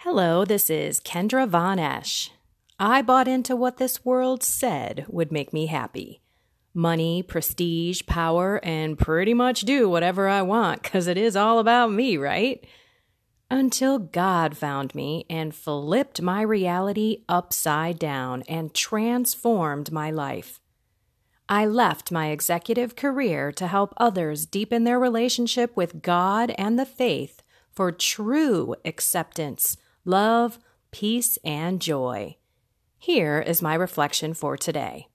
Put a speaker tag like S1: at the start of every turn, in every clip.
S1: Hello, this is Kendra Von Esch. I bought into what this world said would make me happy money, prestige, power, and pretty much do whatever I want because it is all about me, right? Until God found me and flipped my reality upside down and transformed my life. I left my executive career to help others deepen their relationship with God and the faith for true acceptance, love, peace, and joy. Here is my reflection for today.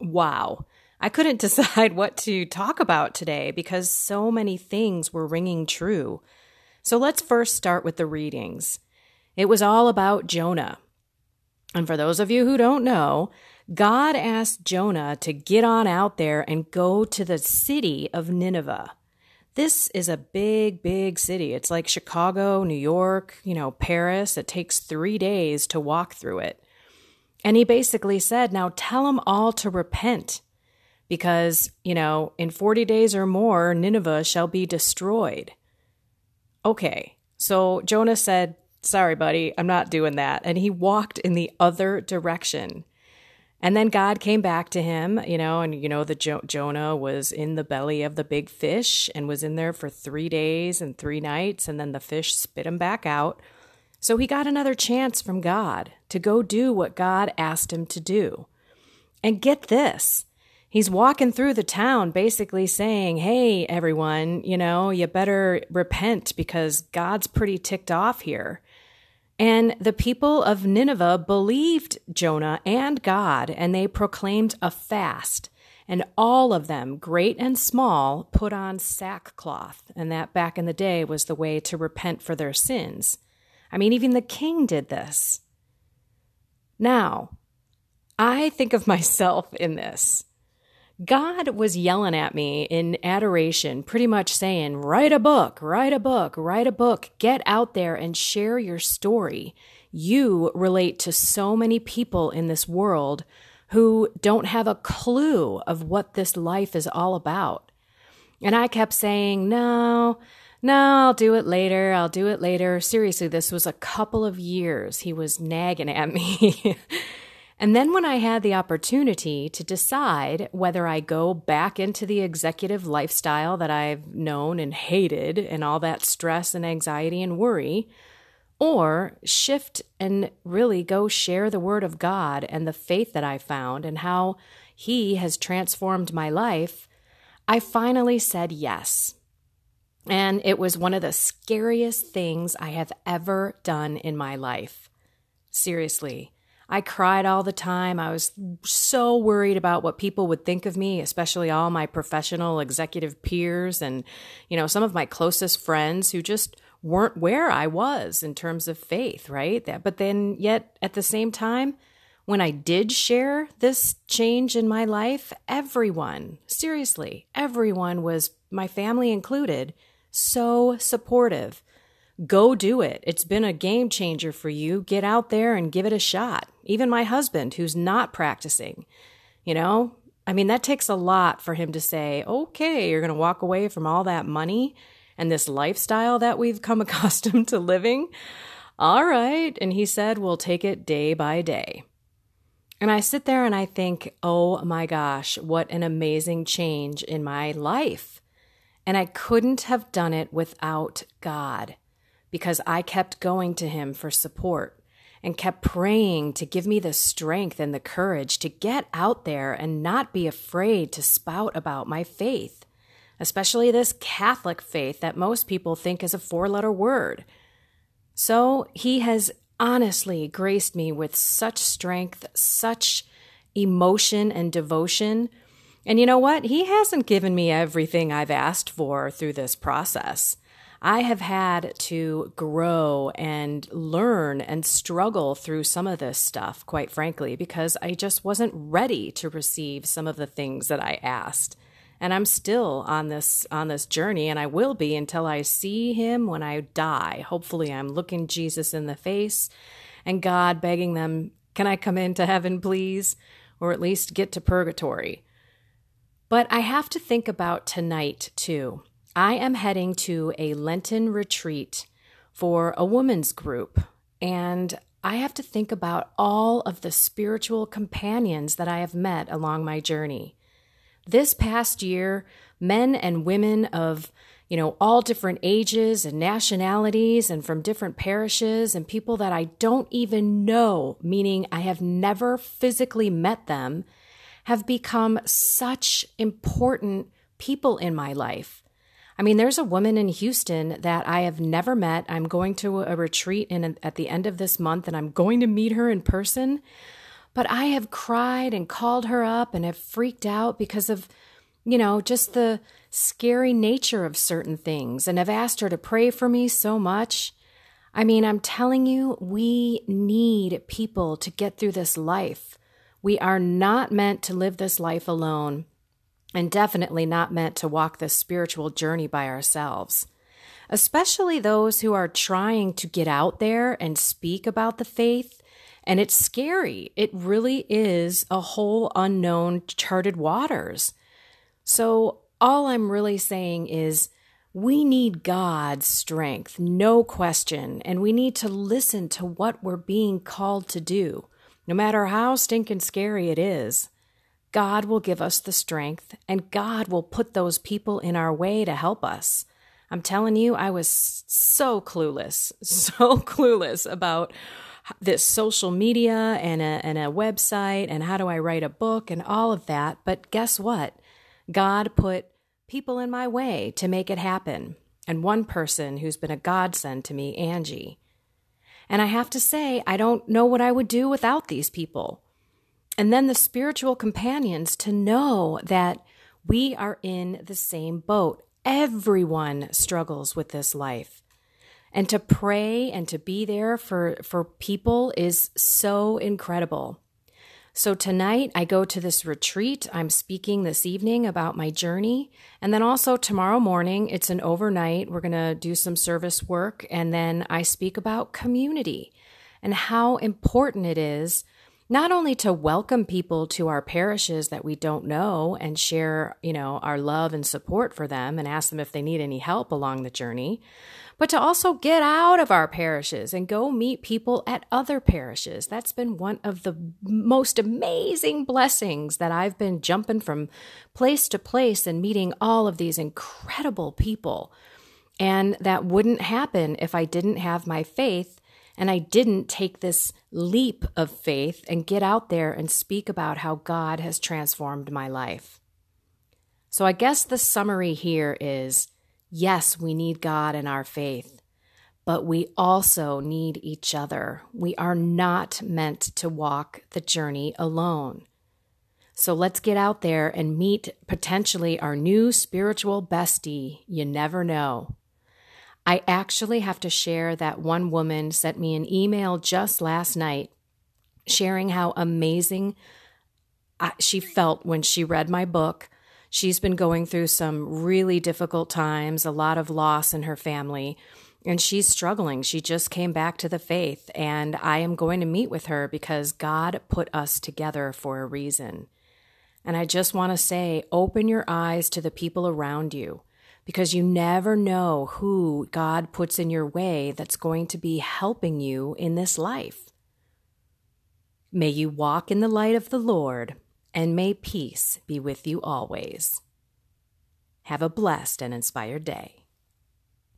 S1: Wow. I couldn't decide what to talk about today because so many things were ringing true. So let's first start with the readings. It was all about Jonah. And for those of you who don't know, God asked Jonah to get on out there and go to the city of Nineveh. This is a big, big city. It's like Chicago, New York, you know, Paris. It takes three days to walk through it. And he basically said, Now tell them all to repent, because, you know, in 40 days or more, Nineveh shall be destroyed. Okay, so Jonah said, Sorry, buddy, I'm not doing that. And he walked in the other direction. And then God came back to him, you know, and you know, the jo- Jonah was in the belly of the big fish and was in there for three days and three nights. And then the fish spit him back out. So he got another chance from God to go do what God asked him to do. And get this he's walking through the town basically saying, Hey, everyone, you know, you better repent because God's pretty ticked off here. And the people of Nineveh believed Jonah and God, and they proclaimed a fast. And all of them, great and small, put on sackcloth. And that back in the day was the way to repent for their sins. I mean, even the king did this. Now, I think of myself in this. God was yelling at me in adoration, pretty much saying, Write a book, write a book, write a book, get out there and share your story. You relate to so many people in this world who don't have a clue of what this life is all about. And I kept saying, No, no, I'll do it later. I'll do it later. Seriously, this was a couple of years he was nagging at me. and then when I had the opportunity to decide whether I go back into the executive lifestyle that I've known and hated and all that stress and anxiety and worry, or shift and really go share the word of God and the faith that I found and how he has transformed my life, I finally said yes. And it was one of the scariest things I have ever done in my life. Seriously. I cried all the time. I was so worried about what people would think of me, especially all my professional executive peers and, you know, some of my closest friends who just weren't where I was in terms of faith, right? But then, yet at the same time, when I did share this change in my life, everyone, seriously, everyone was, my family included, so supportive. Go do it. It's been a game changer for you. Get out there and give it a shot. Even my husband, who's not practicing, you know, I mean, that takes a lot for him to say, okay, you're going to walk away from all that money and this lifestyle that we've come accustomed to living. All right. And he said, we'll take it day by day. And I sit there and I think, oh my gosh, what an amazing change in my life. And I couldn't have done it without God because I kept going to Him for support and kept praying to give me the strength and the courage to get out there and not be afraid to spout about my faith, especially this Catholic faith that most people think is a four letter word. So He has honestly graced me with such strength, such emotion and devotion and you know what? He hasn't given me everything I've asked for through this process. I have had to grow and learn and struggle through some of this stuff, quite frankly, because I just wasn't ready to receive some of the things that I asked. And I'm still on this on this journey and I will be until I see him when I die. Hopefully I'm looking Jesus in the face and God begging them, "Can I come into heaven, please?" or at least get to purgatory. But I have to think about tonight too. I am heading to a Lenten retreat for a women's group. And I have to think about all of the spiritual companions that I have met along my journey. This past year, men and women of you know, all different ages and nationalities and from different parishes and people that I don't even know, meaning I have never physically met them, have become such important people in my life. I mean, there's a woman in Houston that I have never met. I'm going to a retreat in a, at the end of this month and I'm going to meet her in person. But I have cried and called her up and have freaked out because of, you know, just the scary nature of certain things and have asked her to pray for me so much. I mean, I'm telling you, we need people to get through this life. We are not meant to live this life alone and definitely not meant to walk this spiritual journey by ourselves. Especially those who are trying to get out there and speak about the faith. And it's scary. It really is a whole unknown, charted waters. So, all I'm really saying is we need God's strength, no question. And we need to listen to what we're being called to do, no matter how stinking scary it is. God will give us the strength, and God will put those people in our way to help us. I'm telling you, I was so clueless, so clueless about this social media and a, and a website and how do I write a book and all of that. But guess what? God put people in my way to make it happen. And one person who's been a godsend to me, Angie. And I have to say, I don't know what I would do without these people. And then the spiritual companions to know that we are in the same boat. Everyone struggles with this life. And to pray and to be there for, for people is so incredible. So tonight I go to this retreat. I'm speaking this evening about my journey. And then also tomorrow morning, it's an overnight. We're going to do some service work. And then I speak about community and how important it is not only to welcome people to our parishes that we don't know and share, you know, our love and support for them and ask them if they need any help along the journey, but to also get out of our parishes and go meet people at other parishes. That's been one of the most amazing blessings that I've been jumping from place to place and meeting all of these incredible people. And that wouldn't happen if I didn't have my faith and I didn't take this leap of faith and get out there and speak about how God has transformed my life. So I guess the summary here is yes, we need God in our faith, but we also need each other. We are not meant to walk the journey alone. So let's get out there and meet potentially our new spiritual bestie. You never know. I actually have to share that one woman sent me an email just last night sharing how amazing she felt when she read my book. She's been going through some really difficult times, a lot of loss in her family, and she's struggling. She just came back to the faith, and I am going to meet with her because God put us together for a reason. And I just want to say open your eyes to the people around you because you never know who God puts in your way that's going to be helping you in this life. May you walk in the light of the Lord, and may peace be with you always. Have a blessed and inspired day.